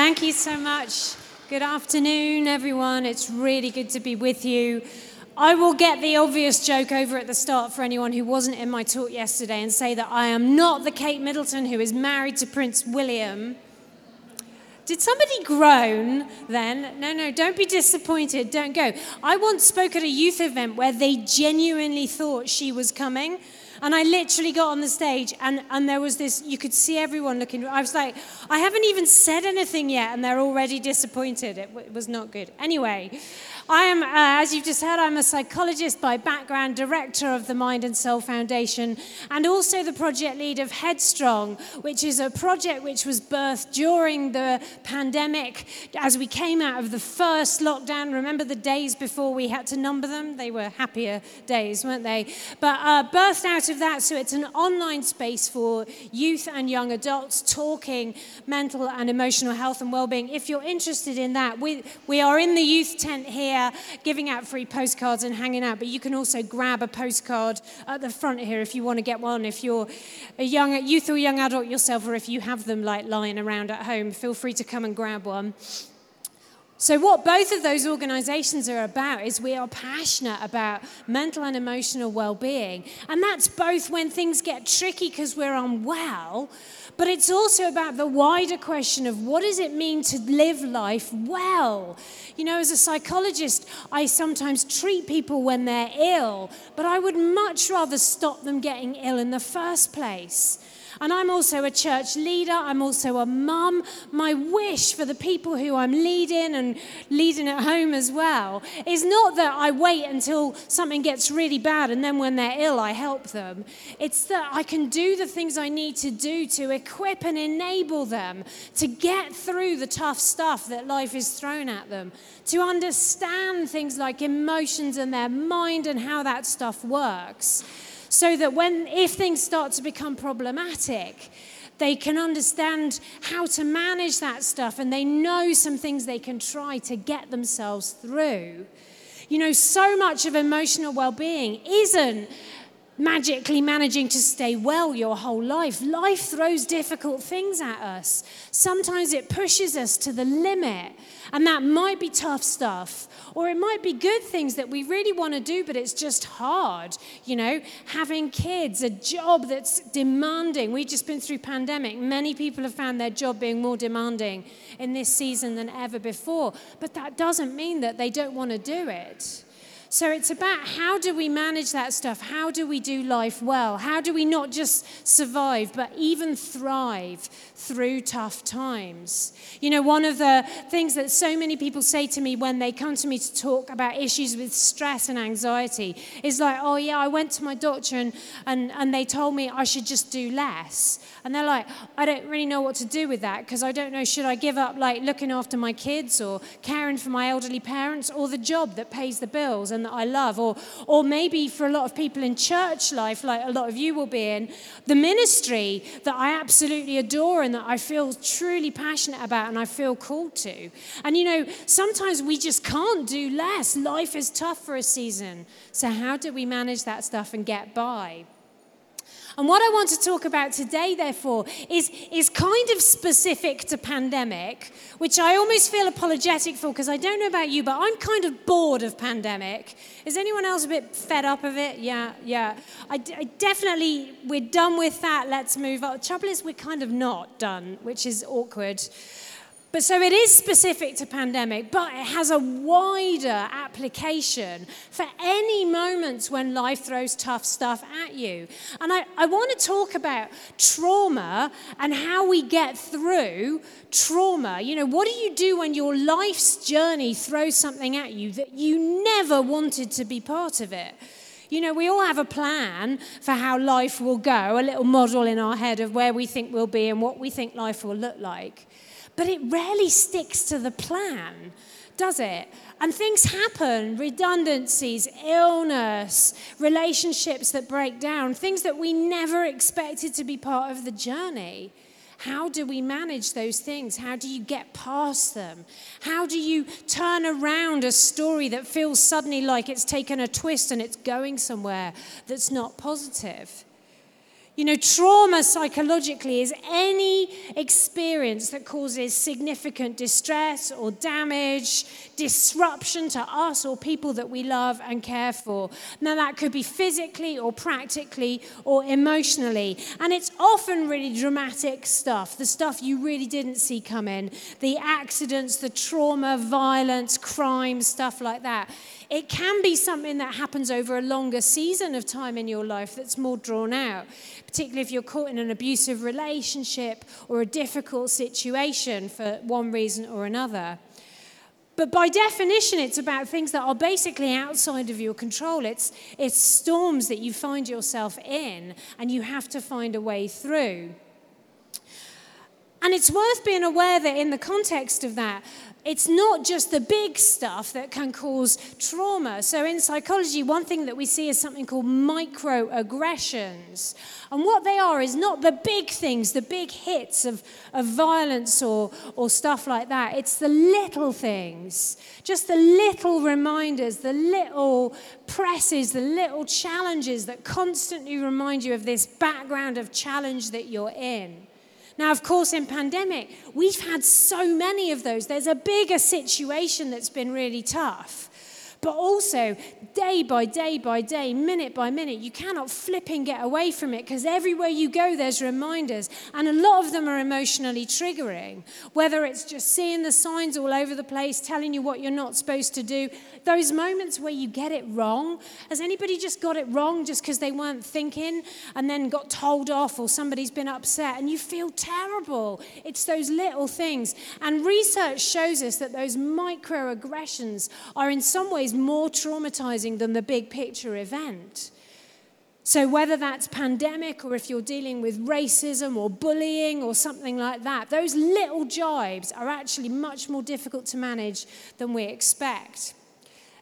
Thank you so much. Good afternoon, everyone. It's really good to be with you. I will get the obvious joke over at the start for anyone who wasn't in my talk yesterday and say that I am not the Kate Middleton who is married to Prince William. Did somebody groan then? No, no, don't be disappointed. Don't go. I once spoke at a youth event where they genuinely thought she was coming. And I literally got on the stage, and, and there was this, you could see everyone looking. I was like, I haven't even said anything yet, and they're already disappointed. It, it was not good. Anyway, I am, uh, as you've just heard, I'm a psychologist by background, director of the Mind and Soul Foundation, and also the project lead of Headstrong, which is a project which was birthed during the pandemic as we came out of the first lockdown. Remember the days before we had to number them? They were happier days, weren't they? But uh, birthed out of that, so it's an online space for youth and young adults talking mental and emotional health and well-being. If you're interested in that, we, we are in the youth tent here here giving out free postcards and hanging out, but you can also grab a postcard at the front here if you want to get one. If you're a young youth or young adult yourself, or if you have them like lying around at home, feel free to come and grab one. So, what both of those organizations are about is we are passionate about mental and emotional well being. And that's both when things get tricky because we're unwell, but it's also about the wider question of what does it mean to live life well? You know, as a psychologist, I sometimes treat people when they're ill, but I would much rather stop them getting ill in the first place. And I'm also a church leader. I'm also a mum. My wish for the people who I'm leading and leading at home as well is not that I wait until something gets really bad and then when they're ill, I help them. It's that I can do the things I need to do to equip and enable them to get through the tough stuff that life is thrown at them, to understand things like emotions and their mind and how that stuff works so that when if things start to become problematic they can understand how to manage that stuff and they know some things they can try to get themselves through. You know so much of emotional well-being isn't magically managing to stay well your whole life. Life throws difficult things at us. Sometimes it pushes us to the limit, and that might be tough stuff, or it might be good things that we really want to do, but it's just hard. You know, having kids, a job that's demanding. We've just been through pandemic. Many people have found their job being more demanding in this season than ever before, but that doesn't mean that they don't want to do it. So it's about how do we manage that stuff? How do we do life well? How do we not just survive, but even thrive through tough times? You know, one of the things that so many people say to me when they come to me to talk about issues with stress and anxiety is like, oh, yeah, I went to my doctor and, and, and they told me I should just do less. And they're like, I don't really know what to do with that because I don't know, should I give up like looking after my kids or caring for my elderly parents or the job that pays the bills? and that I love. Or, or maybe for a lot of people in church life, like a lot of you will be in, the ministry that I absolutely adore that I feel truly passionate about and I feel called to. And you know, sometimes we just can't do less. Life is tough for a season. So, how do we manage that stuff and get by? And what I want to talk about today, therefore, is, is kind of specific to pandemic, which I almost feel apologetic for because I don't know about you, but I'm kind of bored of pandemic. Is anyone else a bit fed up of it? Yeah, yeah. I, I definitely, we're done with that. Let's move on. The trouble is, we're kind of not done, which is awkward. But so it is specific to pandemic, but it has a wider application for any moments when life throws tough stuff at you. And I, I want to talk about trauma and how we get through trauma. You know, what do you do when your life's journey throws something at you that you never wanted to be part of it? You know, we all have a plan for how life will go, a little model in our head of where we think we'll be and what we think life will look like. But it rarely sticks to the plan, does it? And things happen redundancies, illness, relationships that break down, things that we never expected to be part of the journey. How do we manage those things? How do you get past them? How do you turn around a story that feels suddenly like it's taken a twist and it's going somewhere that's not positive? You know, trauma psychologically is any experience that causes significant distress or damage, disruption to us or people that we love and care for. Now, that could be physically or practically or emotionally. And it's often really dramatic stuff, the stuff you really didn't see coming, the accidents, the trauma, violence, crime, stuff like that. It can be something that happens over a longer season of time in your life that's more drawn out, particularly if you're caught in an abusive relationship or a difficult situation for one reason or another. But by definition, it's about things that are basically outside of your control. It's, it's storms that you find yourself in, and you have to find a way through. And it's worth being aware that in the context of that, it's not just the big stuff that can cause trauma. So, in psychology, one thing that we see is something called microaggressions. And what they are is not the big things, the big hits of, of violence or, or stuff like that. It's the little things, just the little reminders, the little presses, the little challenges that constantly remind you of this background of challenge that you're in. Now, of course, in pandemic, we've had so many of those. There's a bigger situation that's been really tough. But also, day by day by day, minute by minute, you cannot flipping get away from it because everywhere you go, there's reminders. And a lot of them are emotionally triggering. Whether it's just seeing the signs all over the place telling you what you're not supposed to do, those moments where you get it wrong. Has anybody just got it wrong just because they weren't thinking and then got told off or somebody's been upset and you feel terrible? It's those little things. And research shows us that those microaggressions are in some ways more traumatizing than the big picture event. So, whether that's pandemic or if you're dealing with racism or bullying or something like that, those little jibes are actually much more difficult to manage than we expect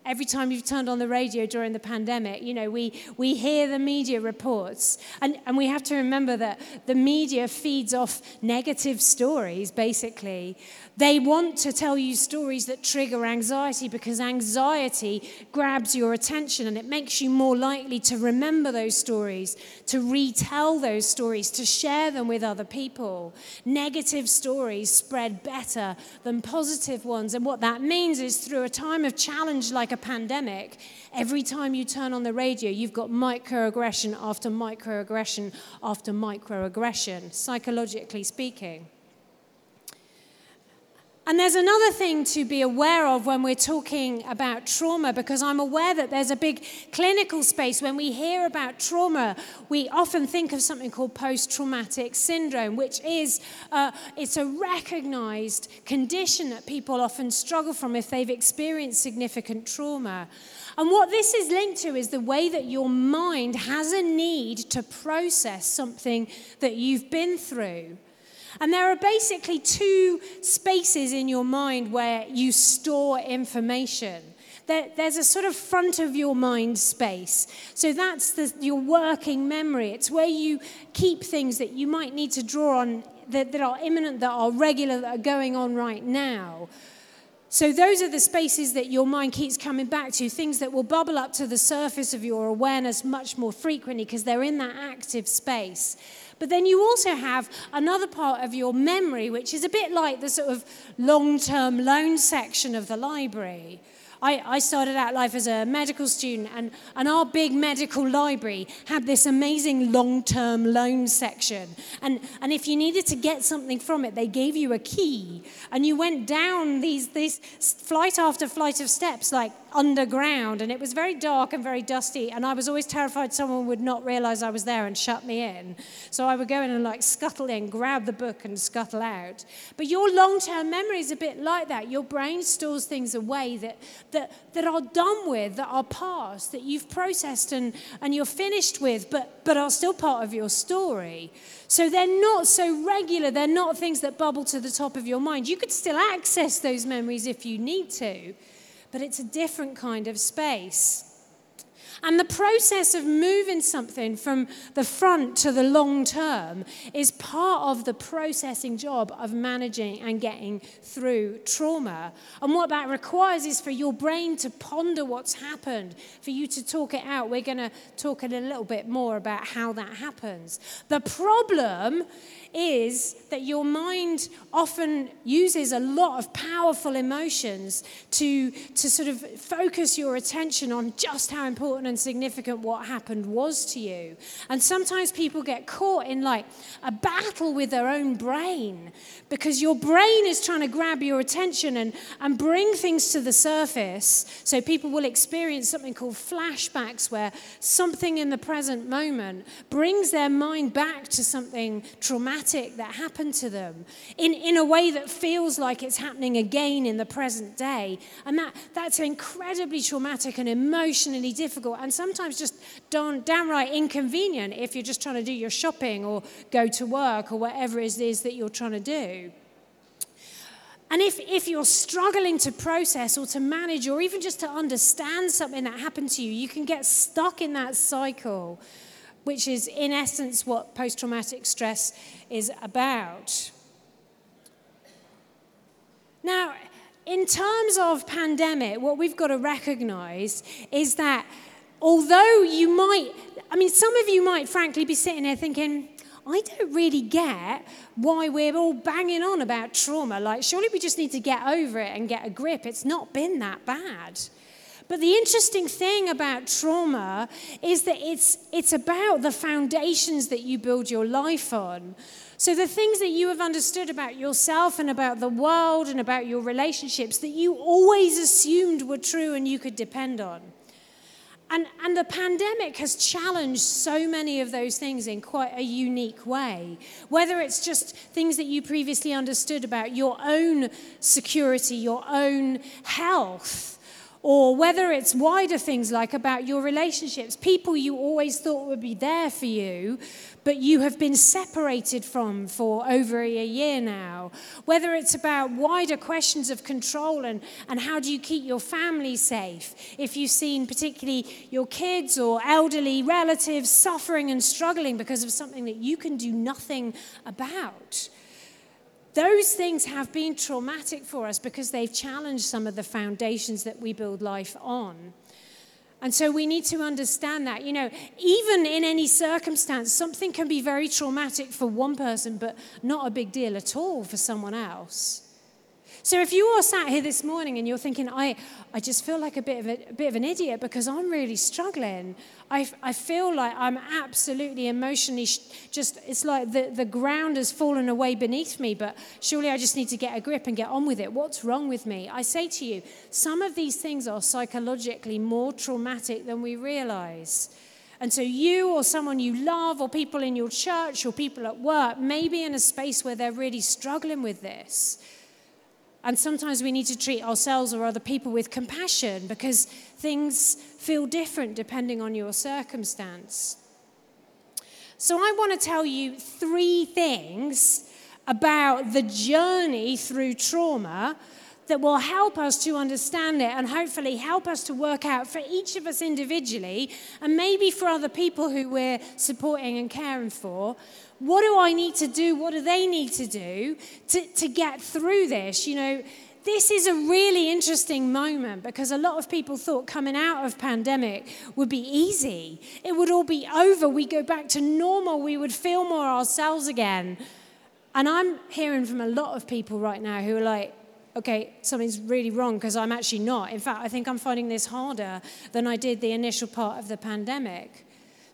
every time you've turned on the radio during the pandemic, you know, we, we hear the media reports. And, and we have to remember that the media feeds off negative stories, basically. They want to tell you stories that trigger anxiety because anxiety grabs your attention and it makes you more likely to remember those stories, to retell those stories, to share them with other people. Negative stories spread better than positive ones. And what that means is through a time of challenge like a pandemic, every time you turn on the radio, you've got microaggression after microaggression after microaggression, psychologically speaking. And there's another thing to be aware of when we're talking about trauma, because I'm aware that there's a big clinical space. When we hear about trauma, we often think of something called post-traumatic syndrome, which is uh, it's a recognized condition that people often struggle from if they've experienced significant trauma. And what this is linked to is the way that your mind has a need to process something that you've been through. And there are basically two spaces in your mind where you store information. There, there's a sort of front of your mind space. So that's the, your working memory. It's where you keep things that you might need to draw on that, that are imminent, that are regular, that are going on right now. So, those are the spaces that your mind keeps coming back to, things that will bubble up to the surface of your awareness much more frequently because they're in that active space. But then you also have another part of your memory, which is a bit like the sort of long term loan section of the library. I, I started out life as a medical student, and, and our big medical library had this amazing long term loan section. And, and if you needed to get something from it, they gave you a key, and you went down these, these flight after flight of steps, like underground, and it was very dark and very dusty. And I was always terrified someone would not realize I was there and shut me in. So I would go in and like scuttle in, grab the book, and scuttle out. But your long term memory is a bit like that. Your brain stores things away that that, that are done with, that are past, that you've processed and, and you're finished with, but, but are still part of your story. So they're not so regular, they're not things that bubble to the top of your mind. You could still access those memories if you need to, but it's a different kind of space. And the process of moving something from the front to the long term is part of the processing job of managing and getting through trauma. And what that requires is for your brain to ponder what's happened, for you to talk it out. We're going to talk a little bit more about how that happens. The problem is that your mind often uses a lot of powerful emotions to, to sort of focus your attention on just how important and significant what happened was to you. And sometimes people get caught in like a battle with their own brain because your brain is trying to grab your attention and, and bring things to the surface. So people will experience something called flashbacks where something in the present moment brings their mind back to something traumatic that happened to them in, in a way that feels like it's happening again in the present day. And that, that's incredibly traumatic and emotionally difficult and sometimes just downright inconvenient if you're just trying to do your shopping or go to work or whatever it is that you're trying to do. And if, if you're struggling to process or to manage or even just to understand something that happened to you, you can get stuck in that cycle which is in essence what post traumatic stress is about. Now, in terms of pandemic, what we've got to recognize is that although you might, I mean, some of you might frankly be sitting there thinking, I don't really get why we're all banging on about trauma. Like, surely we just need to get over it and get a grip. It's not been that bad. But the interesting thing about trauma is that it's, it's about the foundations that you build your life on. So, the things that you have understood about yourself and about the world and about your relationships that you always assumed were true and you could depend on. And, and the pandemic has challenged so many of those things in quite a unique way. Whether it's just things that you previously understood about your own security, your own health, or whether it's wider things like about your relationships, people you always thought would be there for you, but you have been separated from for over a year now, whether it's about wider questions of control and, and how do you keep your family safe, if you've seen particularly your kids or elderly relatives suffering and struggling because of something that you can do nothing about. Those things have been traumatic for us because they've challenged some of the foundations that we build life on. And so we need to understand that, you know, even in any circumstance, something can be very traumatic for one person, but not a big deal at all for someone else. So if you are sat here this morning and you're thinking, I, I just feel like a bit, of a, a bit of an idiot because I'm really struggling. I, I feel like I'm absolutely emotionally sh- just, it's like the, the ground has fallen away beneath me, but surely I just need to get a grip and get on with it. What's wrong with me? I say to you, some of these things are psychologically more traumatic than we realize. And so, you or someone you love, or people in your church, or people at work, may be in a space where they're really struggling with this. And sometimes we need to treat ourselves or other people with compassion because things feel different depending on your circumstance. So, I want to tell you three things about the journey through trauma that will help us to understand it and hopefully help us to work out for each of us individually and maybe for other people who we're supporting and caring for what do I need to do? What do they need to do to, to get through this? You know, this is a really interesting moment because a lot of people thought coming out of pandemic would be easy. It would all be over. We go back to normal. We would feel more ourselves again. And I'm hearing from a lot of people right now who are like, okay, something's really wrong because I'm actually not. In fact, I think I'm finding this harder than I did the initial part of the pandemic.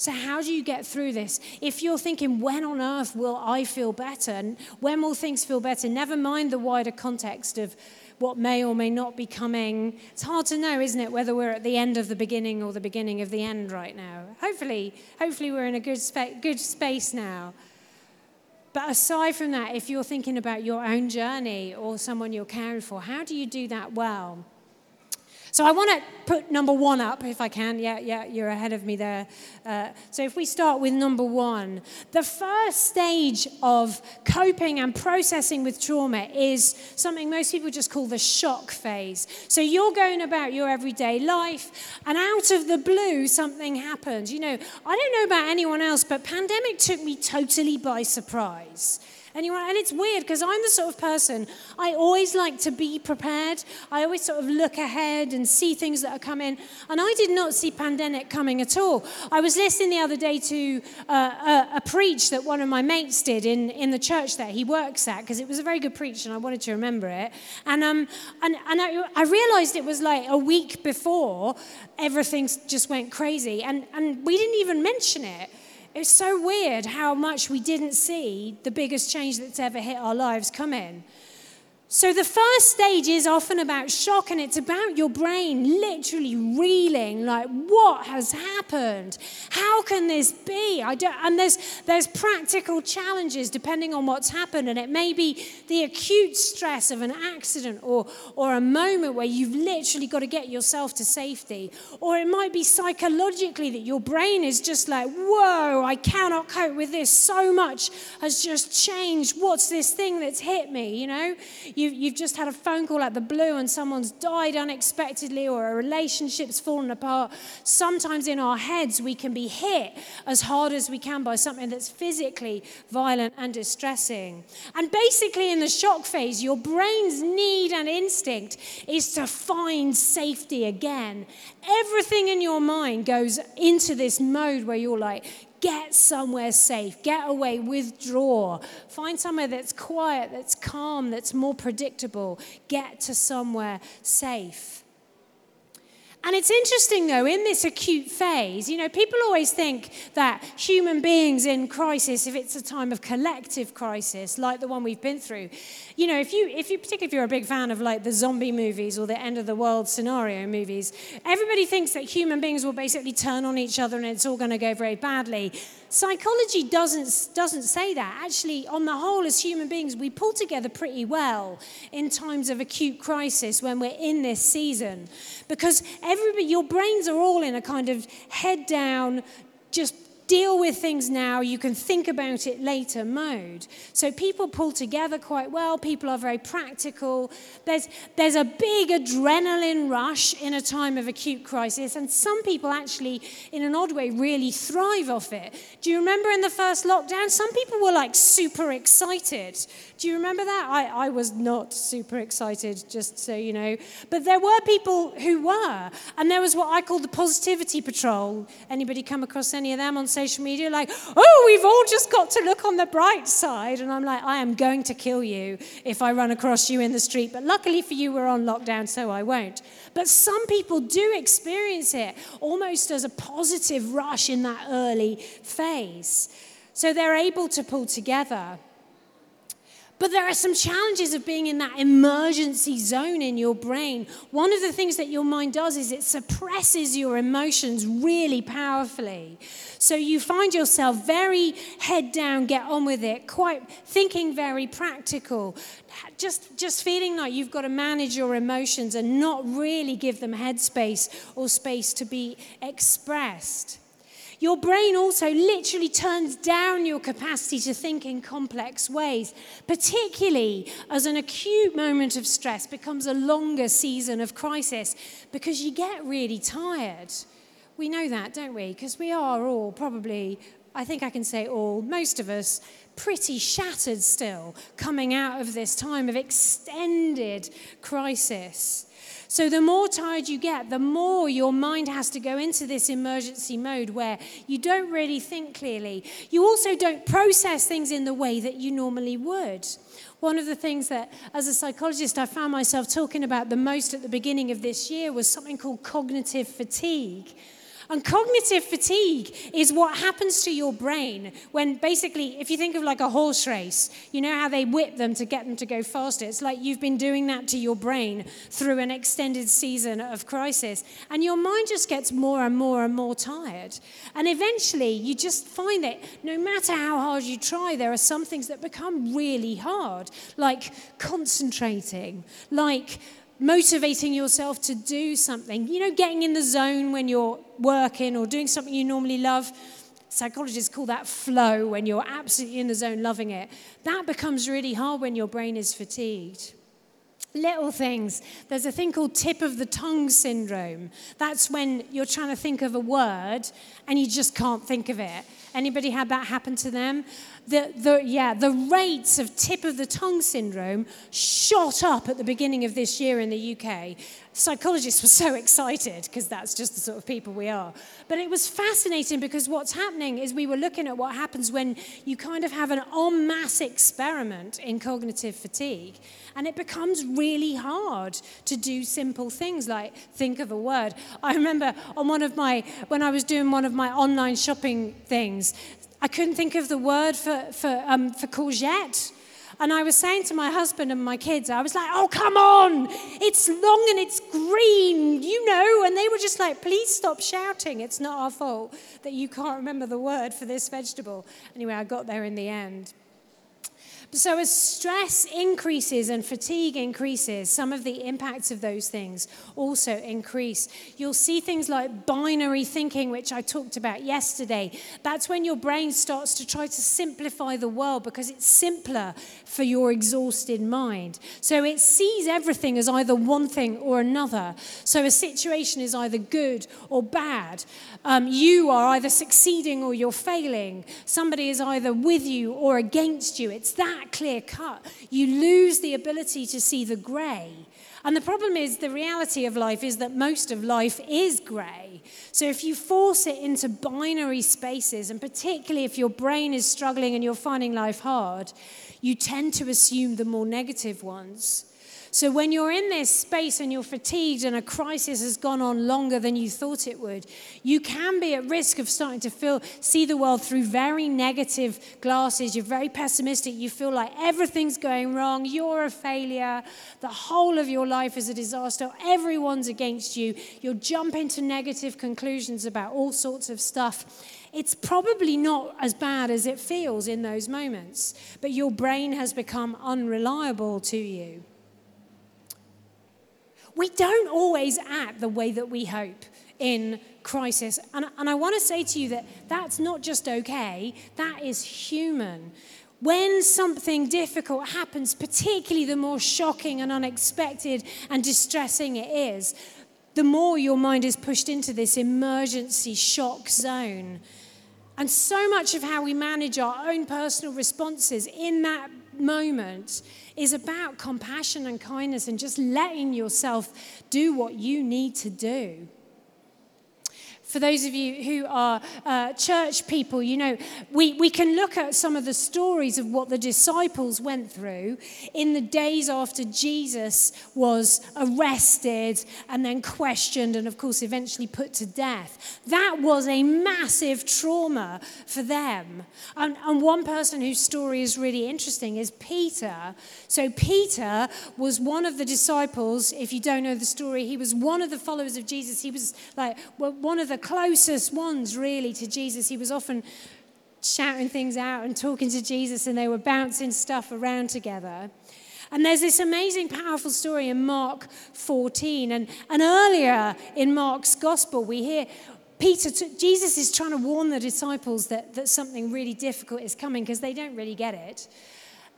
So, how do you get through this? If you're thinking, when on earth will I feel better? And when will things feel better? Never mind the wider context of what may or may not be coming. It's hard to know, isn't it, whether we're at the end of the beginning or the beginning of the end right now. Hopefully, hopefully we're in a good, good space now. But aside from that, if you're thinking about your own journey or someone you're caring for, how do you do that well? So I want to put number one up if I can. Yeah, yeah, you're ahead of me there. Uh, so if we start with number one, the first stage of coping and processing with trauma is something most people just call the shock phase. So you're going about your everyday life, and out of the blue, something happens. You know, I don't know about anyone else, but pandemic took me totally by surprise. Anyone? And it's weird because I'm the sort of person, I always like to be prepared. I always sort of look ahead and see things that are coming. And I did not see pandemic coming at all. I was listening the other day to uh, a, a, preach that one of my mates did in, in the church that he works at because it was a very good preach and I wanted to remember it. And, um, and, and I, I realized it was like a week before everything just went crazy. And, and we didn't even mention it. It's so weird how much we didn't see the biggest change that's ever hit our lives come in. So, the first stage is often about shock, and it's about your brain literally reeling like, what has happened? How can this be? I don't, and there's, there's practical challenges depending on what's happened, and it may be the acute stress of an accident or, or a moment where you've literally got to get yourself to safety, or it might be psychologically that your brain is just like, whoa, I cannot cope with this. So much has just changed. What's this thing that's hit me? You know? You've, you've just had a phone call out the blue and someone's died unexpectedly or a relationship's fallen apart. Sometimes in our heads, we can be hit as hard as we can by something that's physically violent and distressing. And basically, in the shock phase, your brain's need and instinct is to find safety again. Everything in your mind goes into this mode where you're like, Get somewhere safe, get away, withdraw. Find somewhere that's quiet, that's calm, that's more predictable. Get to somewhere safe. And it's interesting, though, in this acute phase, you know, people always think that human beings in crisis, if it's a time of collective crisis, like the one we've been through, you know, if you, if you, particularly if you're a big fan of like the zombie movies or the end of the world scenario movies, everybody thinks that human beings will basically turn on each other and it's all going to go very badly. Psychology doesn't, doesn't say that. Actually, on the whole, as human beings, we pull together pretty well in times of acute crisis when we're in this season. Because everybody, your brains are all in a kind of head down, just deal with things now, you can think about it later mode. So people pull together quite well, people are very practical. There's, there's a big adrenaline rush in a time of acute crisis, and some people actually, in an odd way, really thrive off it. Do you remember in the first lockdown? Some people were like super excited. Do you remember that? I, I was not super excited, just so you know. But there were people who were, and there was what I call the positivity patrol. Anybody come across any of them on social media, like, oh, we've all just got to look on the bright side. And I'm like, I am going to kill you if I run across you in the street. But luckily for you, we're on lockdown, so I won't. But some people do experience it almost as a positive rush in that early phase. So they're able to pull together. But there are some challenges of being in that emergency zone in your brain. One of the things that your mind does is it suppresses your emotions really powerfully. So you find yourself very head down, get on with it, quite thinking very practical, just, just feeling like you've got to manage your emotions and not really give them headspace or space to be expressed. Your brain also literally turns down your capacity to think in complex ways, particularly as an acute moment of stress becomes a longer season of crisis because you get really tired. We know that, don't we? Because we are all probably, I think I can say all, most of us, pretty shattered still coming out of this time of extended crisis. So, the more tired you get, the more your mind has to go into this emergency mode where you don't really think clearly. You also don't process things in the way that you normally would. One of the things that, as a psychologist, I found myself talking about the most at the beginning of this year was something called cognitive fatigue. And cognitive fatigue is what happens to your brain when basically, if you think of like a horse race, you know how they whip them to get them to go faster. It's like you've been doing that to your brain through an extended season of crisis. And your mind just gets more and more and more tired. And eventually, you just find that no matter how hard you try, there are some things that become really hard, like concentrating, like motivating yourself to do something, you know, getting in the zone when you're working or doing something you normally love. Psychologists call that flow when you're absolutely in the zone, loving it. That becomes really hard when your brain is fatigued. Little things. There's a thing called tip of the tongue syndrome. That's when you're trying to think of a word and you just can't think of it. Anybody had that happen to them? The, the, yeah, the rates of tip of the tongue syndrome shot up at the beginning of this year in the UK. Psychologists were so excited because that's just the sort of people we are. But it was fascinating because what's happening is we were looking at what happens when you kind of have an en masse experiment in cognitive fatigue. And it becomes really hard to do simple things like think of a word. I remember on one of my, when I was doing one of my online shopping things, I couldn't think of the word for, for, um, for courgette. And I was saying to my husband and my kids, I was like, oh, come on, it's long and it's green, you know. And they were just like, please stop shouting. It's not our fault that you can't remember the word for this vegetable. Anyway, I got there in the end. So, as stress increases and fatigue increases, some of the impacts of those things also increase. You'll see things like binary thinking, which I talked about yesterday. That's when your brain starts to try to simplify the world because it's simpler for your exhausted mind. So, it sees everything as either one thing or another. So, a situation is either good or bad. Um, you are either succeeding or you're failing. Somebody is either with you or against you. It's that that clear cut, you lose the ability to see the grey. And the problem is, the reality of life is that most of life is grey. So if you force it into binary spaces, and particularly if your brain is struggling and you're finding life hard, you tend to assume the more negative ones. So when you're in this space and you're fatigued and a crisis has gone on longer than you thought it would, you can be at risk of starting to feel see the world through very negative glasses. You're very pessimistic. You feel like everything's going wrong. You're a failure. The whole of your life is a disaster. Everyone's against you. You'll jump into negative conclusions about all sorts of stuff it's probably not as bad as it feels in those moments, but your brain has become unreliable to you we don't always act the way that we hope in crisis. And, and I want to say to you that that's not just okay, that is human. When something difficult happens, particularly the more shocking and unexpected and distressing it is, the more your mind is pushed into this emergency shock zone. And so much of how we manage our own personal responses in that moment is about compassion and kindness and just letting yourself do what you need to do. For those of you who are uh, church people, you know, we, we can look at some of the stories of what the disciples went through in the days after Jesus was arrested and then questioned and, of course, eventually put to death. That was a massive trauma for them. And, and one person whose story is really interesting is Peter. So, Peter was one of the disciples. If you don't know the story, he was one of the followers of Jesus. He was like one of the closest ones, really, to Jesus. He was often shouting things out and talking to Jesus, and they were bouncing stuff around together. And there's this amazing, powerful story in Mark 14. And, and earlier in Mark's gospel, we hear Peter, Jesus is trying to warn the disciples that, that something really difficult is coming because they don't really get it.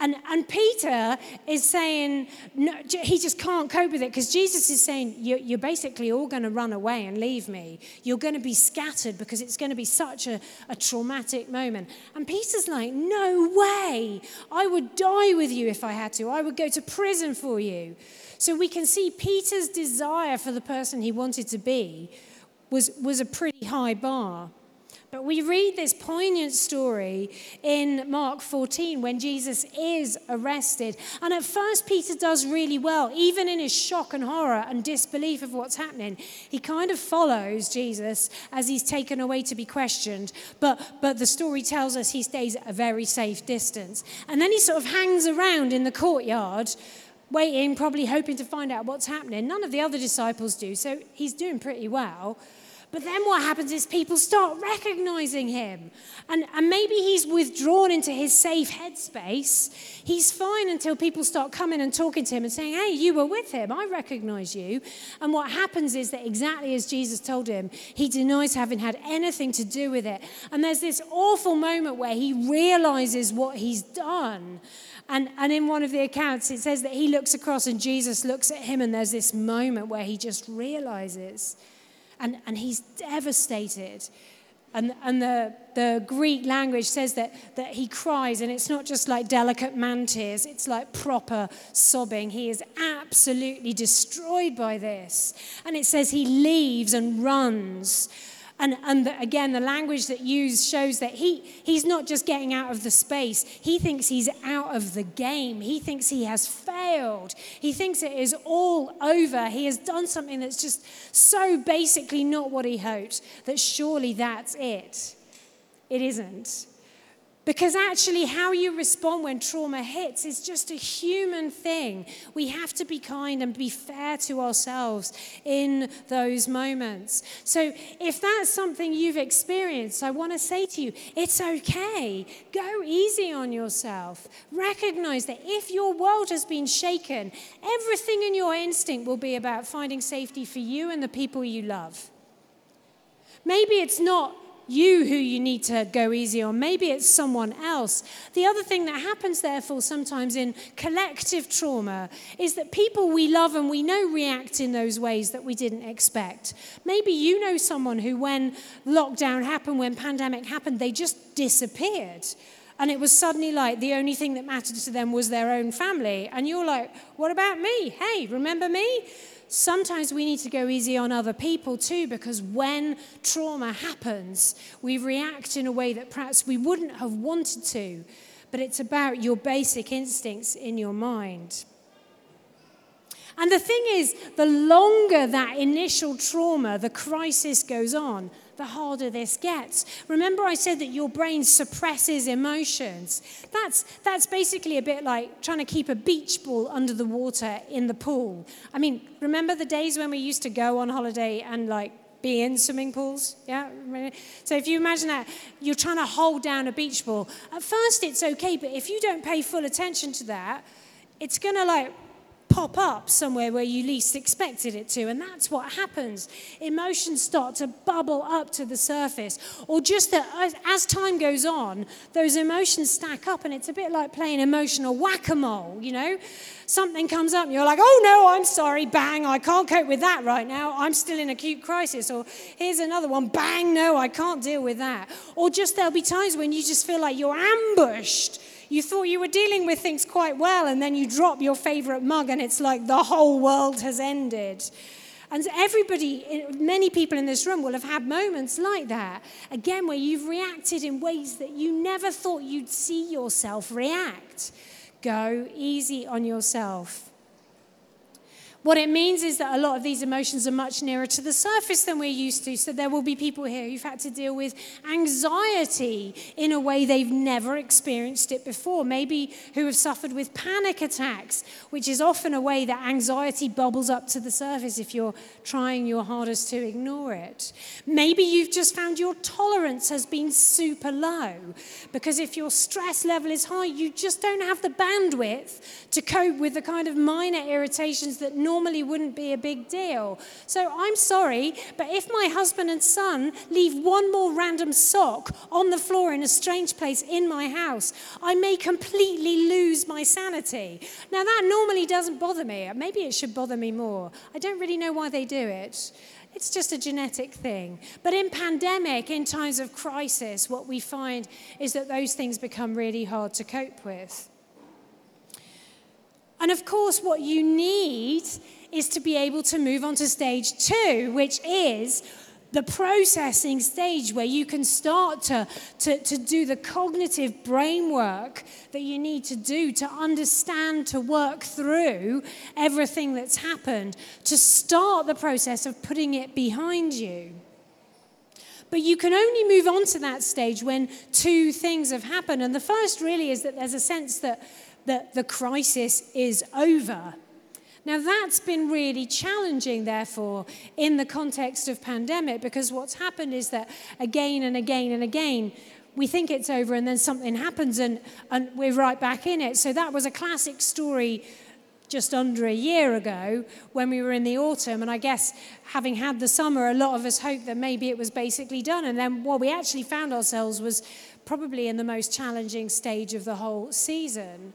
And, and Peter is saying no, he just can't cope with it because Jesus is saying, you're, you're basically all going to run away and leave me. You're going to be scattered because it's going to be such a, a traumatic moment. And Peter's like, No way. I would die with you if I had to. I would go to prison for you. So we can see Peter's desire for the person he wanted to be was, was a pretty high bar. But we read this poignant story in Mark 14 when Jesus is arrested. And at first, Peter does really well, even in his shock and horror and disbelief of what's happening. He kind of follows Jesus as he's taken away to be questioned. But, but the story tells us he stays at a very safe distance. And then he sort of hangs around in the courtyard waiting, probably hoping to find out what's happening. None of the other disciples do, so he's doing pretty well. But then what happens is people start recognizing him. And, and maybe he's withdrawn into his safe headspace. He's fine until people start coming and talking to him and saying, Hey, you were with him. I recognize you. And what happens is that exactly as Jesus told him, he denies having had anything to do with it. And there's this awful moment where he realizes what he's done. And, and in one of the accounts, it says that he looks across and Jesus looks at him, and there's this moment where he just realizes. And, and he's devastated. And, and the, the Greek language says that, that he cries, and it's not just like delicate man tears, it's like proper sobbing. He is absolutely destroyed by this. And it says he leaves and runs and, and the, again, the language that used shows that he, he's not just getting out of the space, he thinks he's out of the game. He thinks he has failed. He thinks it is all over. He has done something that's just so basically not what he hoped that surely that's it. It isn't. Because actually, how you respond when trauma hits is just a human thing. We have to be kind and be fair to ourselves in those moments. So, if that's something you've experienced, I want to say to you, it's okay. Go easy on yourself. Recognize that if your world has been shaken, everything in your instinct will be about finding safety for you and the people you love. Maybe it's not you who you need to go easy on. Maybe it's someone else. The other thing that happens, therefore, sometimes in collective trauma is that people we love and we know react in those ways that we didn't expect. Maybe you know someone who, when lockdown happened, when pandemic happened, they just disappeared. And it was suddenly like the only thing that mattered to them was their own family. And you're like, what about me? Hey, remember me? sometimes we need to go easy on other people too, because when trauma happens, we react in a way that perhaps we wouldn't have wanted to. But it's about your basic instincts in your mind. And the thing is, the longer that initial trauma, the crisis goes on, the harder this gets. Remember, I said that your brain suppresses emotions. That's, that's basically a bit like trying to keep a beach ball under the water in the pool. I mean, remember the days when we used to go on holiday and like be in swimming pools. Yeah? So if you imagine that, you're trying to hold down a beach ball. At first, it's okay, but if you don't pay full attention to that, it's going to like pop up somewhere where you least expected it to. And that's what happens. Emotions start to bubble up to the surface. Or just that as, time goes on, those emotions stack up, and it's a bit like playing emotional whack a mole, you know? Something comes up, and you're like, oh no, I'm sorry, bang, I can't cope with that right now. I'm still in acute crisis. Or here's another one, bang, no, I can't deal with that. Or just there'll be times when you just feel like you're ambushed you thought you were dealing with things quite well, and then you drop your favorite mug, and it's like the whole world has ended. And everybody, eh, many people in this room will have had moments like that. Again, where you've reacted in ways that you never thought you'd see yourself react. Go easy on yourself. What it means is that a lot of these emotions are much nearer to the surface than we're used to. So there will be people here who've had to deal with anxiety in a way they've never experienced it before. Maybe who have suffered with panic attacks, which is often a way that anxiety bubbles up to the surface if you're trying your hardest to ignore it. Maybe you've just found your tolerance has been super low because if your stress level is high, you just don't have the bandwidth to cope with the kind of minor irritations that normally normally wouldn't be a big deal. So I'm sorry, but if my husband and son leave one more random sock on the floor in a strange place in my house, I may completely lose my sanity. Now, that normally doesn't bother me. Maybe it should bother me more. I don't really know why they do it. It's just a genetic thing. But in pandemic, in times of crisis, what we find is that those things become really hard to cope with. And of course, what you need is to be able to move on to stage two, which is the processing stage where you can start to, to, to do the cognitive brain work that you need to do to understand, to work through everything that's happened, to start the process of putting it behind you. But you can only move on to that stage when two things have happened. And the first really is that there's a sense that that the crisis is over. Now, that's been really challenging, therefore, in the context of pandemic, because what's happened is that again and again and again, we think it's over and then something happens and, and we're right back in it. So that was a classic story just under a year ago when we were in the autumn. And I guess having had the summer, a lot of us hoped that maybe it was basically done. And then what we actually found ourselves was probably in the most challenging stage of the whole season.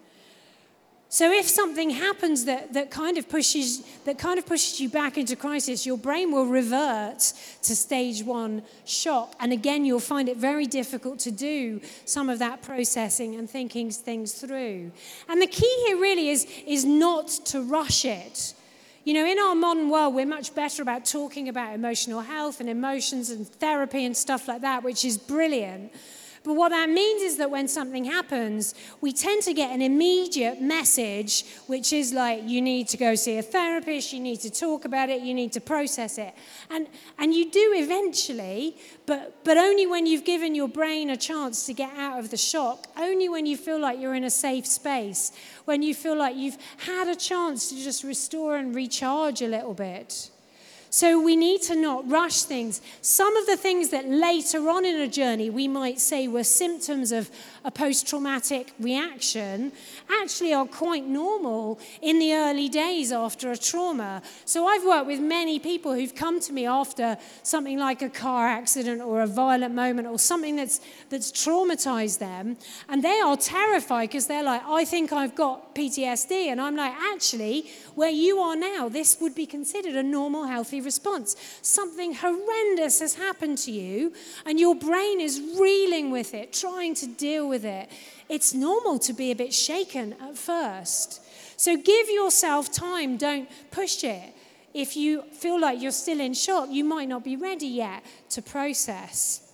So if something happens that, that kind of pushes that kind of pushes you back into crisis, your brain will revert to stage one shock. And again, you'll find it very difficult to do some of that processing and thinking things through. And the key here really is, is not to rush it. You know, in our modern world, we're much better about talking about emotional health and emotions and therapy and stuff like that, which is brilliant. But what that means is that when something happens, we tend to get an immediate message, which is like, you need to go see a therapist, you need to talk about it, you need to process it. And, and you do eventually, but, but only when you've given your brain a chance to get out of the shock, only when you feel like you're in a safe space, when you feel like you've had a chance to just restore and recharge a little bit. So we need to not rush things. Some of the things that later on in a journey we might say were symptoms of a post traumatic reaction actually are quite normal in the early days after a trauma. So I've worked with many people who've come to me after something like a car accident or a violent moment or something that's, that's traumatized them. And they are terrified because they're like, I think I've got PTSD. And I'm like, actually, where you are now, this would be considered a normal, healthy response. Something horrendous has happened to you, and your brain is reeling with it, trying to deal with it. It's normal to be a bit shaken at first. So give yourself time, don't push it. If you feel like you're still in shock, you might not be ready yet to process.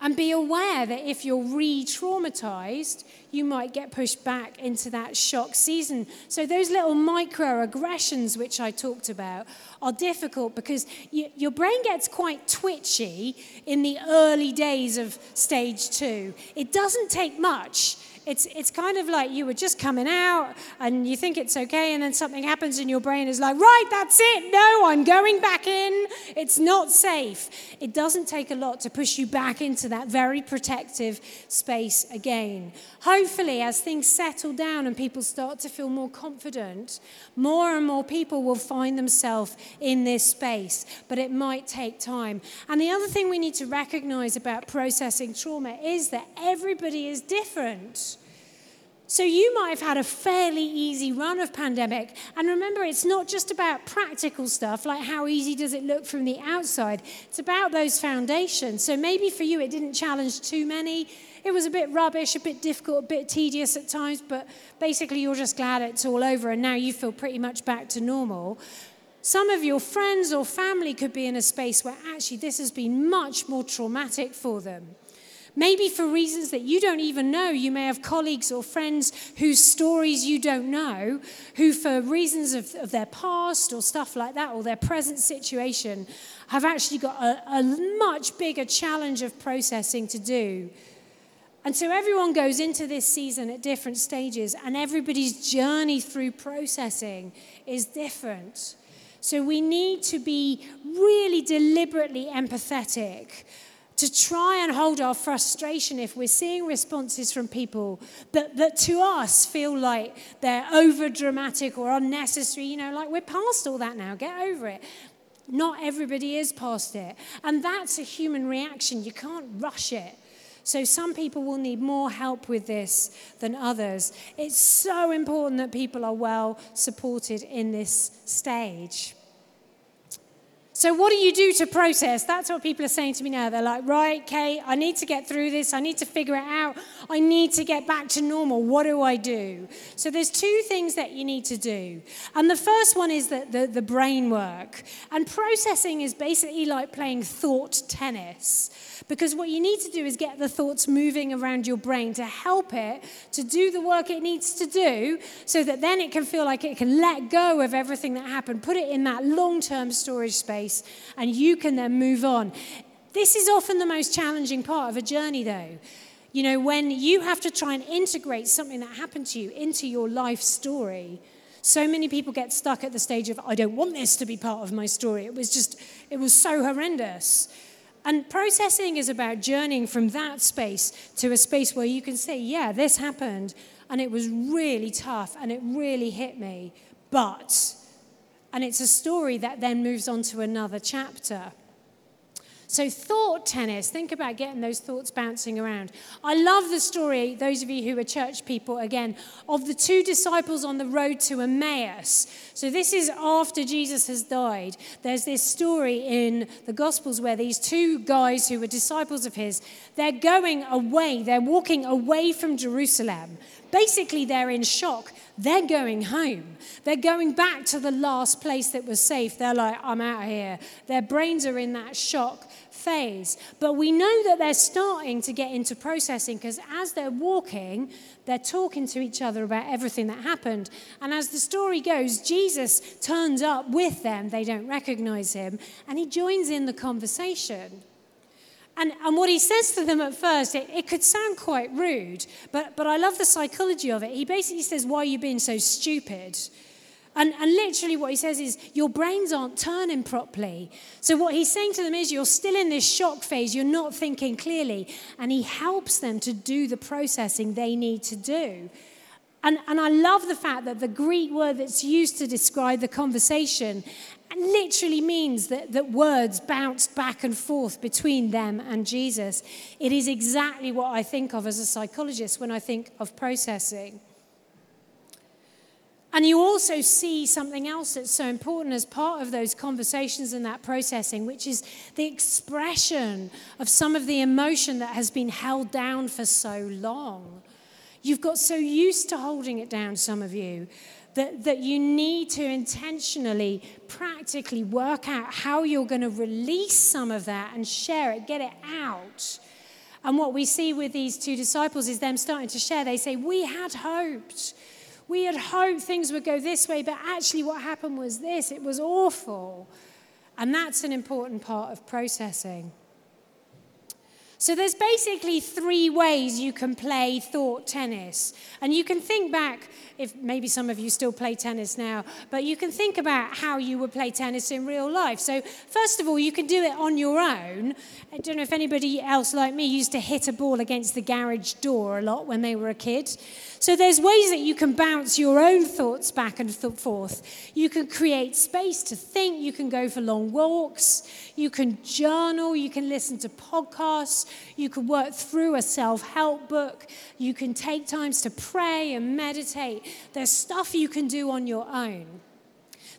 And be aware that if you're re traumatized, you might get pushed back into that shock season. So, those little microaggressions, which I talked about, are difficult because you, your brain gets quite twitchy in the early days of stage two. It doesn't take much it's, it's kind of like you were just coming out and you think it's okay, and then something happens in your brain is like, right, that's it. No, I'm going back in. It's not safe. It doesn't take a lot to push you back into that very protective space again. Hopefully, as things settle down and people start to feel more confident, more and more people will find themselves in this space, but it might take time. And the other thing we need to recognize about processing trauma is that everybody is different. So you might have had a fairly easy run of pandemic. And remember, it's not just about practical stuff, like how easy does it look from the outside. It's about those foundations. So maybe for you, it didn't challenge too many. It was a bit rubbish, a bit difficult, a bit tedious at times, but basically you're just glad it's all over and now you feel pretty much back to normal. Some of your friends or family could be in a space where actually this has been much more traumatic for them. Maybe for reasons that you don't even know, you may have colleagues or friends whose stories you don't know, who, for reasons of, of their past or stuff like that, or their present situation, have actually got a, a much bigger challenge of processing to do. And so everyone goes into this season at different stages, and everybody's journey through processing is different. So we need to be really deliberately empathetic to try and hold our frustration if we're seeing responses from people that, that to us feel like they're over dramatic or unnecessary. You know, like we're past all that now, get over it. Not everybody is past it. And that's a human reaction. You can't rush it. So, some people will need more help with this than others. It's so important that people are well supported in this stage. So, what do you do to process? That's what people are saying to me now. They're like, right, Kate, I need to get through this. I need to figure it out. I need to get back to normal. What do I do? So, there's two things that you need to do. And the first one is the, the, the brain work. And processing is basically like playing thought tennis. Because what you need to do is get the thoughts moving around your brain to help it to do the work it needs to do so that then it can feel like it can let go of everything that happened, put it in that long term storage space, and you can then move on. This is often the most challenging part of a journey, though. You know, when you have to try and integrate something that happened to you into your life story. So many people get stuck at the stage of, I don't want this to be part of my story. It was just, it was so horrendous. And processing is about journeying from that space to a space where you can say, yeah, this happened and it was really tough and it really hit me, but, and it's a story that then moves on to another chapter. So, thought tennis, think about getting those thoughts bouncing around. I love the story, those of you who are church people, again, of the two disciples on the road to Emmaus. So, this is after Jesus has died. There's this story in the Gospels where these two guys who were disciples of his, they're going away, they're walking away from Jerusalem. Basically, they're in shock. They're going home. They're going back to the last place that was safe. They're like, I'm out of here. Their brains are in that shock phase. But we know that they're starting to get into processing because as they're walking, they're talking to each other about everything that happened. And as the story goes, Jesus turns up with them. They don't recognize him. And he joins in the conversation. And, and what he says to them at first, it, it could sound quite rude, but, but I love the psychology of it. He basically says, Why are you being so stupid? And, and literally, what he says is, Your brains aren't turning properly. So, what he's saying to them is, You're still in this shock phase, you're not thinking clearly. And he helps them to do the processing they need to do. And, and I love the fact that the Greek word that's used to describe the conversation literally means that, that words bounced back and forth between them and Jesus. It is exactly what I think of as a psychologist when I think of processing. And you also see something else that's so important as part of those conversations and that processing, which is the expression of some of the emotion that has been held down for so long. You've got so used to holding it down, some of you, that, that you need to intentionally, practically work out how you're going to release some of that and share it, get it out. And what we see with these two disciples is them starting to share. They say, We had hoped we had hoped things would go this way, but actually, what happened was this it was awful. And that's an important part of processing. So, there's basically three ways you can play thought tennis. And you can think back, if maybe some of you still play tennis now, but you can think about how you would play tennis in real life. So, first of all, you can do it on your own. I don't know if anybody else like me used to hit a ball against the garage door a lot when they were a kid. So there's ways that you can bounce your own thoughts back and forth. You can create space to think. You can go for long walks. You can journal. You can listen to podcasts. You can work through a self help book. You can take times to pray and meditate. There's stuff you can do on your own.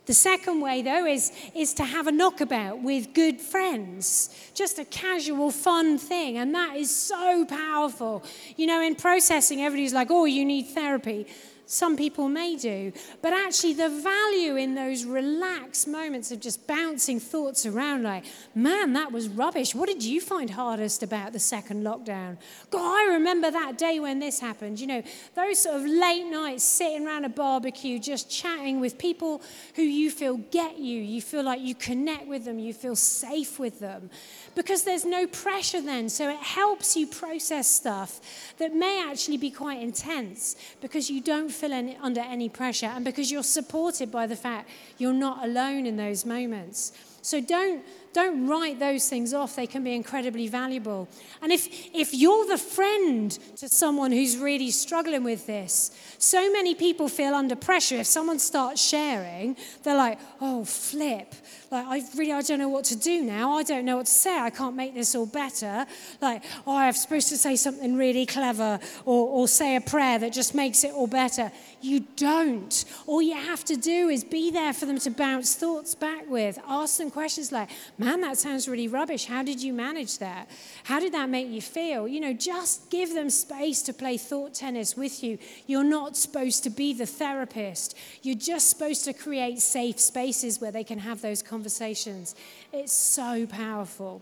The second way, though, is, is to have a knockabout with good friends. Just a casual, fun thing. And that is so powerful. You know, in processing, everybody's like, oh, you need therapy. Some people may do. But actually, the value in those relaxed moments of just bouncing thoughts around, like, man, that was rubbish. What did you find hardest about the second lockdown? God, I remember that day when this happened. You know, those sort of late nights sitting around a barbecue, just chatting with people who you feel get you. You feel like you connect with them, you feel safe with them. Because there's no pressure then. So it helps you process stuff that may actually be quite intense because you don't feel any, under any pressure and because you're supported by the fact you're not alone in those moments. So don't, don't write those things off. They can be incredibly valuable. And if, if you're the friend to someone who's really struggling with this, so many people feel under pressure. If someone starts sharing, they're like, oh, flip. Like, I really, I don't know what to do now. I don't know what to say. I can't make this all better. Like, oh, I'm supposed to say something really clever or, or say a prayer that just makes it all better. You don't. All you have to do is be there for them to bounce thoughts back with. Ask them questions like, man, that sounds really rubbish. How did you manage that? How did that make you feel? You know, just give them space to play thought tennis with you. You're not supposed to be the therapist. You're just supposed to create safe spaces where they can have those conversations conversations. It's so powerful.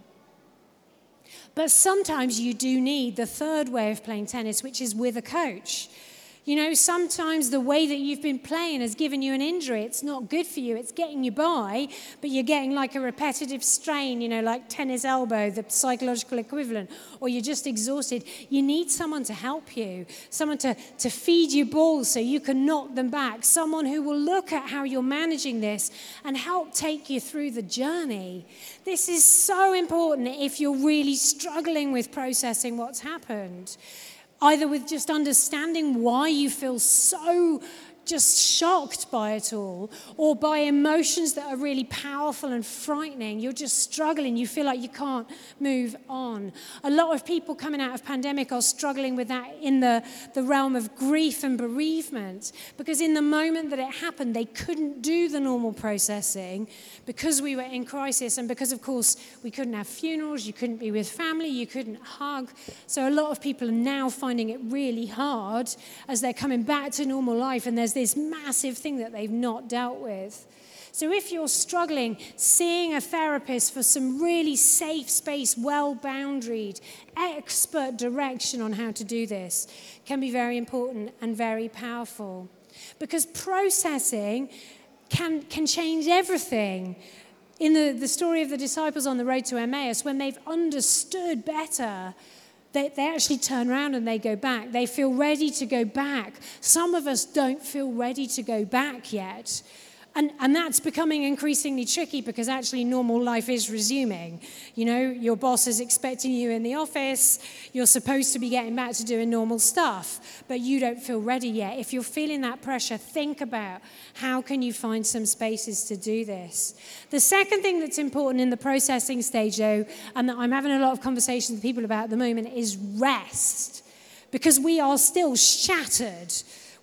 But sometimes you do need the third way of playing tennis, which is with a coach. You know, sometimes the way that you've been playing has given you an injury. It's not good for you. It's getting you by, but you're getting like a repetitive strain, you know, like tennis elbow, the psychological equivalent, or you're just exhausted. You need someone to help you, someone to, to feed you balls so you can knock them back, someone who will look at how you're managing this and help take you through the journey. This is so important if you're really struggling with processing what's happened either with just understanding why you feel so just shocked by it all, or by emotions that are really powerful and frightening. You're just struggling. You feel like you can't move on. A lot of people coming out of pandemic are struggling with that in the, the realm of grief and bereavement, because in the moment that it happened, they couldn't do the normal processing because we were in crisis, and because, of course, we couldn't have funerals, you couldn't be with family, you couldn't hug. So a lot of people are now finding it really hard as they're coming back to normal life, and there's this massive thing that they've not dealt with. So, if you're struggling, seeing a therapist for some really safe space, well boundaried, expert direction on how to do this can be very important and very powerful. Because processing can, can change everything. In the, the story of the disciples on the road to Emmaus, when they've understood better they, they actually turn around and they go back. They feel ready to go back. Some of us don't feel ready to go back yet. And, and that's becoming increasingly tricky because actually normal life is resuming. You know, your boss is expecting you in the office, you're supposed to be getting back to doing normal stuff, but you don't feel ready yet. If you're feeling that pressure, think about how can you find some spaces to do this. The second thing that's important in the processing stage, though, and that I'm having a lot of conversations with people about at the moment, is rest. Because we are still shattered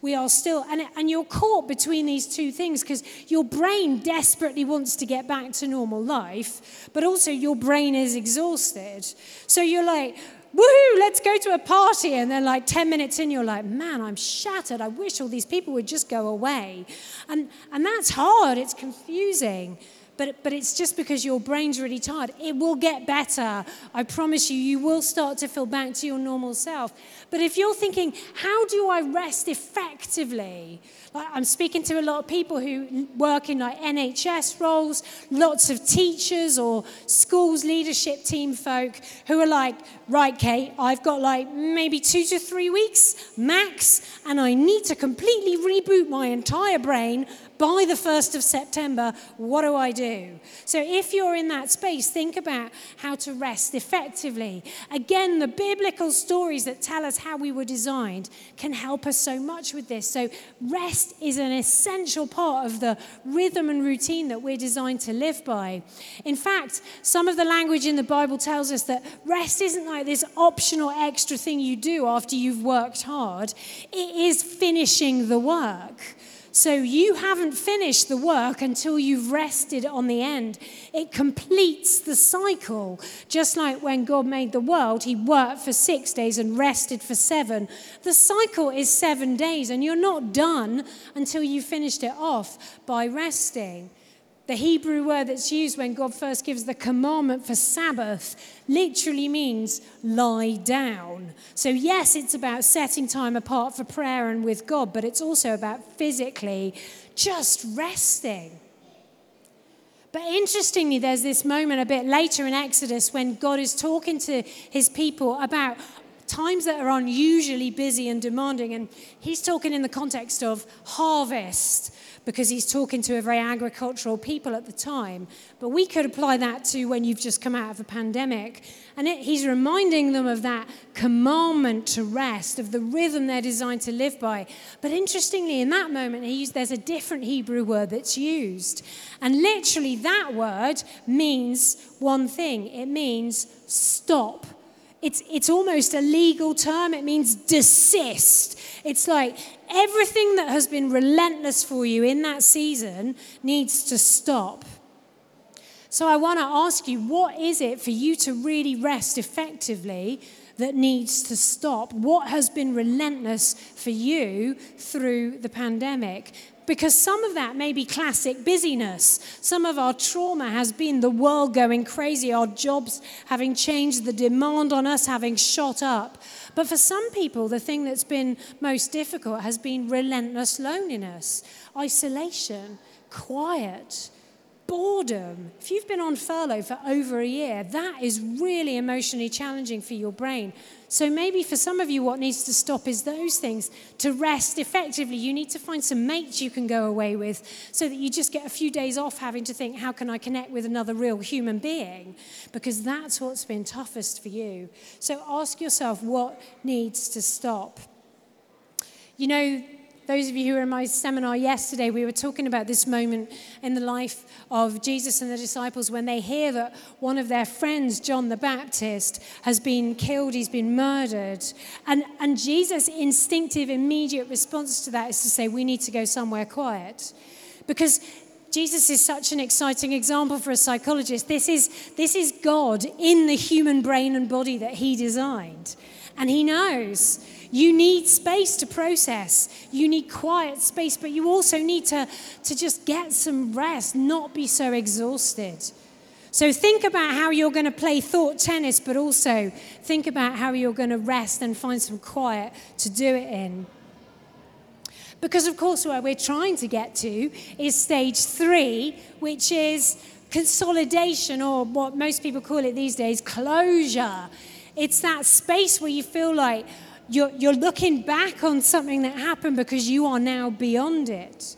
we are still, and, and you're caught between these two things because your brain desperately wants to get back to normal life, but also your brain is exhausted. So you're like, woohoo, let's go to a party. And then, like 10 minutes in, you're like, man, I'm shattered. I wish all these people would just go away. And, and that's hard, it's confusing but, but it's just because your brain's really tired. It will get better. I promise you, you will start to feel back to your normal self. But if you're thinking, how do I rest effectively? Like I'm speaking to a lot of people who work in like NHS roles, lots of teachers or schools leadership team folk who are like, right, Kate, I've got like maybe two to three weeks max, and I need to completely reboot my entire brain by the 1st of September, what do I do? So if you're in that space, think about how to rest effectively. Again, the biblical stories that tell us how we were designed can help us so much with this. So rest is an essential part of the rhythm and routine that we're designed to live by. In fact, some of the language in the Bible tells us that rest isn't like this optional extra thing you do after you've worked hard, it is finishing the work. So you haven't finished the work until you've rested on the end. It completes the cycle. Just like when God made the world, He worked for six days and rested for seven. The cycle is seven days, and you're not done until you've finished it off by resting. The Hebrew word that's used when God first gives the commandment for Sabbath literally means lie down. So, yes, it's about setting time apart for prayer and with God, but it's also about physically just resting. But interestingly, there's this moment a bit later in Exodus when God is talking to his people about times that are unusually busy and demanding. And he's talking in the context of harvest because he's talking to a very agricultural people at the time. But we could apply that to when you've just come out of a pandemic. And it, he's reminding them of that commandment to rest, of the rhythm they're designed to live by. But interestingly, in that moment, used, there's a different Hebrew word that's used. And literally, that word means one thing it means stop. It's, it's almost a legal term. It means desist. It's like everything that has been relentless for you in that season needs to stop. So I want to ask you what is it for you to really rest effectively that needs to stop? What has been relentless for you through the pandemic? Because some of that may be classic busyness. Some of our trauma has been the world going crazy, our jobs having changed, the demand on us having shot up. But for some people, the thing that's been most difficult has been relentless loneliness, isolation, quiet boredom. If you've been on furlough for over a year, that is really emotionally challenging for your brain. So maybe for some of you, what needs to stop is those things. To rest effectively, you need to find some mates you can go away with so that you just get a few days off having to think, how can I connect with another real human being? Because that's what's been toughest for you. So ask yourself what needs to stop. You know, those of you who were in my seminar yesterday, we were talking about this moment in the life of Jesus and the disciples when they hear that one of their friends, John the Baptist, has been killed, he's been murdered. And, and Jesus' instinctive, immediate response to that is to say, We need to go somewhere quiet. Because Jesus is such an exciting example for a psychologist. This is, this is God in the human brain and body that he designed. And he knows you need space to process. You need quiet space, but you also need to, to just get some rest, not be so exhausted. So think about how you're going to play thought tennis, but also think about how you're going to rest and find some quiet to do it in. Because, of course, where we're trying to get to is stage three, which is consolidation, or what most people call it these days, closure. It's that space where you feel like, you're, you're looking back on something that happened because you are now beyond it.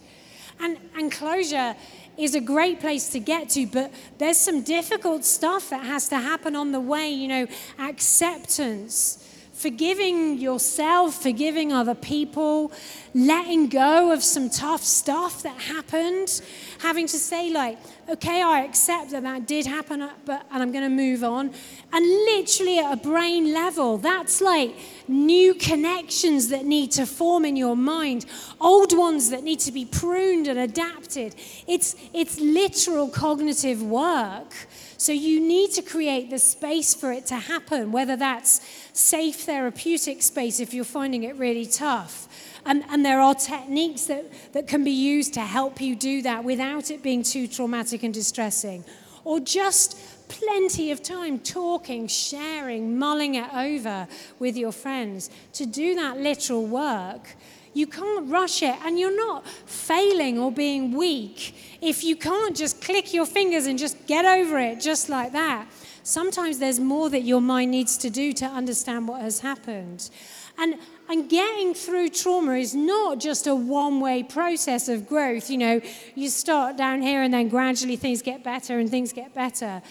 And, and closure is a great place to get to, but there's some difficult stuff that has to happen on the way, you know, acceptance, forgiving yourself, forgiving other people, letting go of some tough stuff that happened, having to say, like, okay, I accept that that did happen, uh, but, and I'm going to move on. And literally at a brain level, that's like new connections that need to form in your mind, old ones that need to be pruned and adapted. It's, it's literal cognitive work. So you need to create the space for it to happen, whether that's safe therapeutic space if you're finding it really tough. And, and there are techniques that, that can be used to help you do that without it being too traumatic and distressing. Or just plenty of time talking, sharing, mulling it over with your friends to do that literal work. You can't rush it, and you're not failing or being weak if you can't just click your fingers and just get over it just like that. Sometimes there's more that your mind needs to do to understand what has happened. And, and getting through trauma is not just a one way process of growth. You know, you start down here and then gradually things get better and things get better.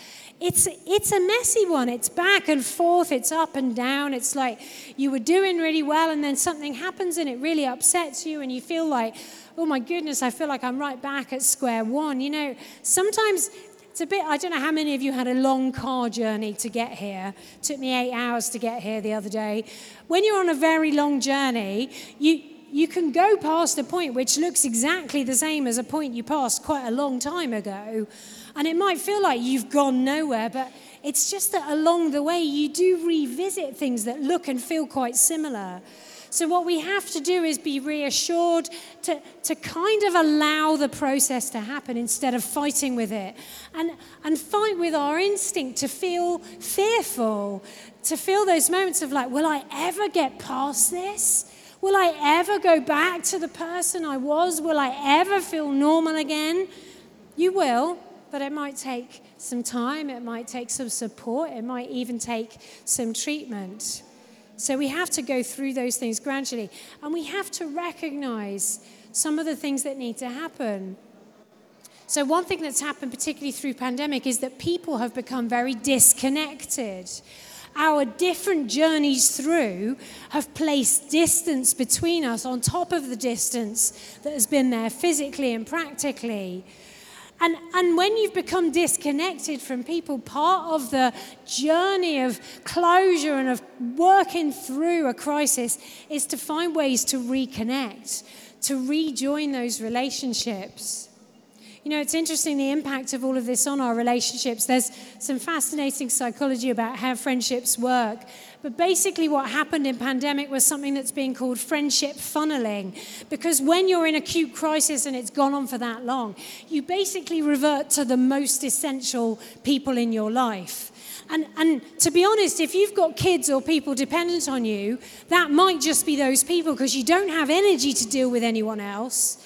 It's, it's a messy one. It's back and forth, it's up and down. It's like you were doing really well and then something happens and it really upsets you and you feel like, oh my goodness, I feel like I'm right back at square one. You know, sometimes it's a bit, I don't know how many of you had a long car journey to get here. It took me eight hours to get here the other day. When you're on a very long journey, you, you can go past a point which looks exactly the same as a point you passed quite a long time ago. And it might feel like you've gone nowhere, but it's just that along the way you do revisit things that look and feel quite similar. So, what we have to do is be reassured to, to kind of allow the process to happen instead of fighting with it. And, and fight with our instinct to feel fearful, to feel those moments of like, will I ever get past this? Will I ever go back to the person I was? Will I ever feel normal again? You will but it might take some time, it might take some support, it might even take some treatment. So we have to go through those things gradually, and we have to recognize some of the things that need to happen. So one thing that's happened particularly through pandemic is that people have become very disconnected. Our different journeys through have placed distance between us on top of the distance that has been there physically and practically. And, and when you've become disconnected from people, part of the journey of closure and of working through a crisis is to find ways to reconnect, to rejoin those relationships. You know, it's interesting the impact of all of this on our relationships. There's some fascinating psychology about how friendships work. But basically, what happened in pandemic was something that's being called friendship funneling. Because when you're in acute crisis and it's gone on for that long, you basically revert to the most essential people in your life. And, and to be honest, if you've got kids or people dependent on you, that might just be those people because you don't have energy to deal with anyone else.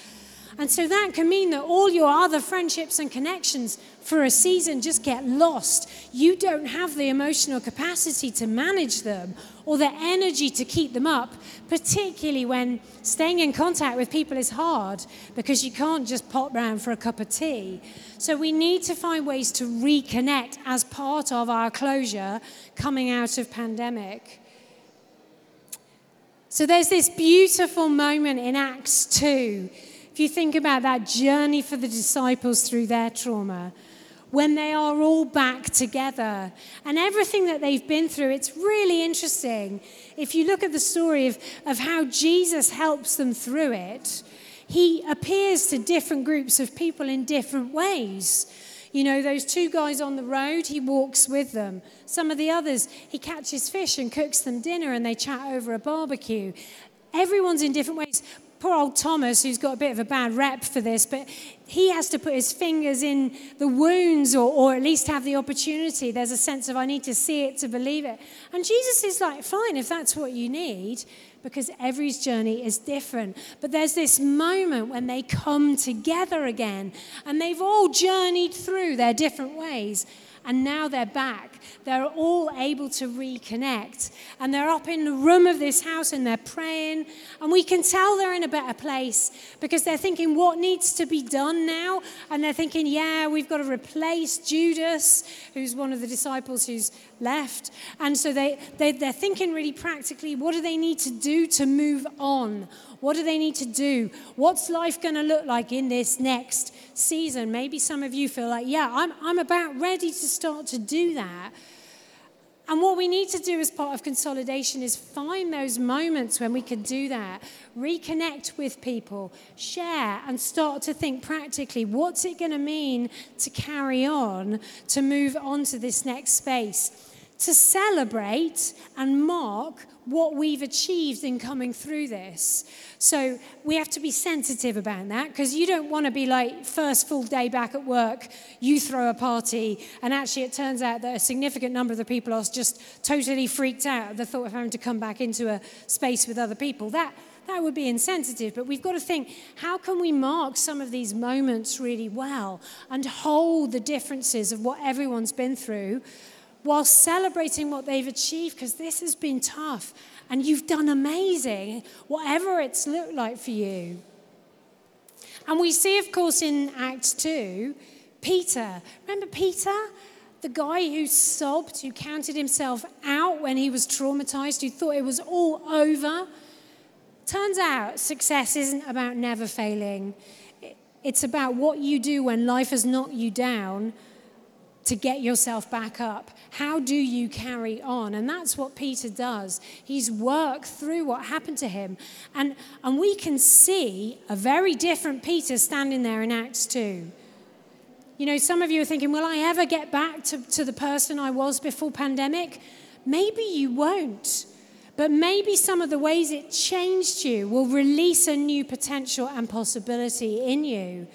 And so that can mean that all your other friendships and connections for a season just get lost. You don't have the emotional capacity to manage them or the energy to keep them up, particularly when staying in contact with people is hard because you can't just pop round for a cup of tea. So we need to find ways to reconnect as part of our closure coming out of pandemic. So there's this beautiful moment in Acts 2 if you think about that journey for the disciples through their trauma, when they are all back together and everything that they've been through, it's really interesting. If you look at the story of, of how Jesus helps them through it, he appears to different groups of people in different ways. You know, those two guys on the road, he walks with them. Some of the others, he catches fish and cooks them dinner and they chat over a barbecue. Everyone's in different ways poor old Thomas, who's got a bit of a bad rep for this, but he has to put his fingers in the wounds or, or at least have the opportunity. There's a sense of, I need to see it to believe it. And Jesus is like, fine, if that's what you need, because every journey is different. But there's this moment when they come together again, and they've all journeyed through their different ways and now they're back. They're all able to reconnect. And they're up in the room of this house and they're praying. And we can tell they're in a better place because they're thinking, what needs to be done now? And they're thinking, yeah, we've got to replace Judas, who's one of the disciples who's left. And so they, they, they're thinking really practically, what do they need to do to move on? What do they need to do? What's life going to look like in this next season? Maybe some of you feel like, yeah, I'm, I'm about ready to start to do that. And what we need to do as part of consolidation is find those moments when we can do that, reconnect with people, share, and start to think practically what's it going to mean to carry on, to move on to this next space, to celebrate and mark what we've achieved in coming through this. So we have to be sensitive about that because you don't want to be like, first full day back at work, you throw a party, and actually it turns out that a significant number of the people are just totally freaked out at the thought of having to come back into a space with other people. That that would be insensitive, but we've got to think how can we mark some of these moments really well and hold the differences of what everyone's been through while celebrating what they've achieved because this has been tough and you've done amazing, whatever it's looked like for you. And we see, of course, in Acts 2, Peter. Remember Peter? The guy who sobbed, who counted himself out when he was traumatized, who thought it was all over. Turns out success isn't about never failing. It's about what you do when life has knocked you down to get yourself back up. How do you carry on? And that's what Peter does. He's worked through what happened to him. And, and we can see a very different Peter standing there in Acts 2. You know, some of you are thinking, will I ever get back to, to the person I was before pandemic? Maybe you won't. But maybe some of the ways it changed you will release a new potential and possibility in you.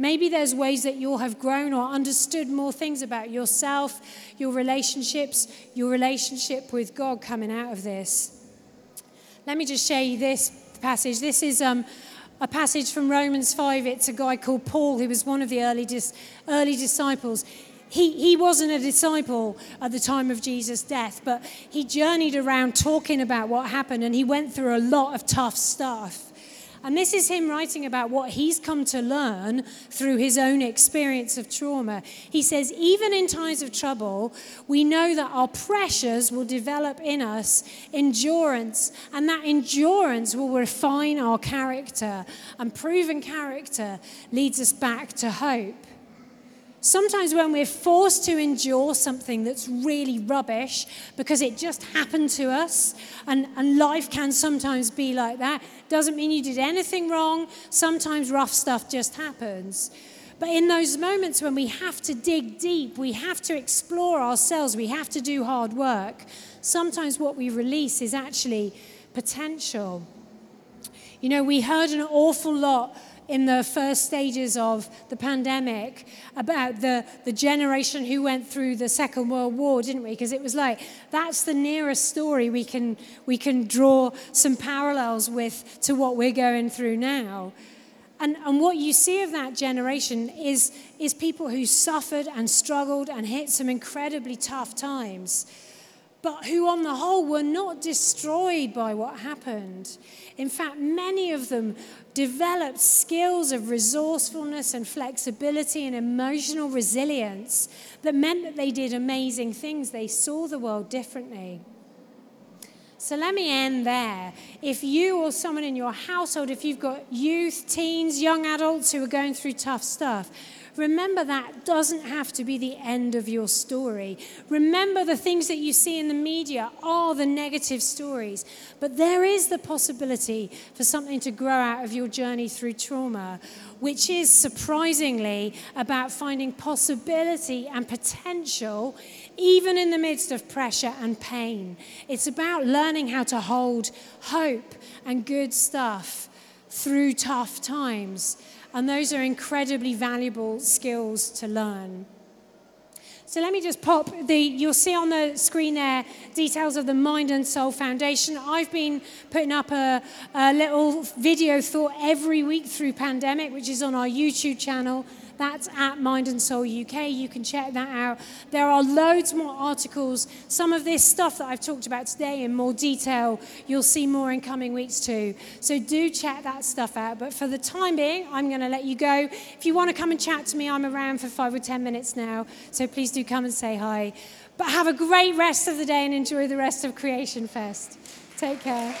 Maybe there's ways that you'll have grown or understood more things about yourself, your relationships, your relationship with God coming out of this. Let me just share you this passage. This is um, a passage from Romans 5. It's a guy called Paul, who was one of the early, dis- early disciples. He, he wasn't a disciple at the time of Jesus' death, but he journeyed around talking about what happened and he went through a lot of tough stuff. And this is him writing about what he's come to learn through his own experience of trauma. He says, even in times of trouble, we know that our pressures will develop in us endurance, and that endurance will refine our character. And proven character leads us back to hope. Sometimes, when we're forced to endure something that's really rubbish because it just happened to us, and, and life can sometimes be like that, doesn't mean you did anything wrong. Sometimes rough stuff just happens. But in those moments when we have to dig deep, we have to explore ourselves, we have to do hard work, sometimes what we release is actually potential. You know, we heard an awful lot in the first stages of the pandemic about the, the generation who went through the Second World War, didn't we? Because it was like, that's the nearest story we can, we can draw some parallels with to what we're going through now. And, and what you see of that generation is, is people who suffered and struggled and hit some incredibly tough times but who, on the whole, were not destroyed by what happened. In fact, many of them developed skills of resourcefulness and flexibility and emotional resilience that meant that they did amazing things. They saw the world differently. So let me end there. If you or someone in your household, if you've got youth, teens, young adults who are going through tough stuff, Remember that doesn't have to be the end of your story. Remember the things that you see in the media are the negative stories. But there is the possibility for something to grow out of your journey through trauma, which is surprisingly about finding possibility and potential even in the midst of pressure and pain. It's about learning how to hold hope and good stuff through tough times. And those are incredibly valuable skills to learn. So let me just pop the, you'll see on the screen there details of the Mind and Soul Foundation. I've been putting up a, a little video thought every week through pandemic, which is on our YouTube channel. That's at Mind and Soul UK. You can check that out. There are loads more articles. Some of this stuff that I've talked about today in more detail, you'll see more in coming weeks too. So do check that stuff out. But for the time being, I'm going to let you go. If you want to come and chat to me, I'm around for five or 10 minutes now. So please do come and say hi. But have a great rest of the day and enjoy the rest of Creation Fest. Take care.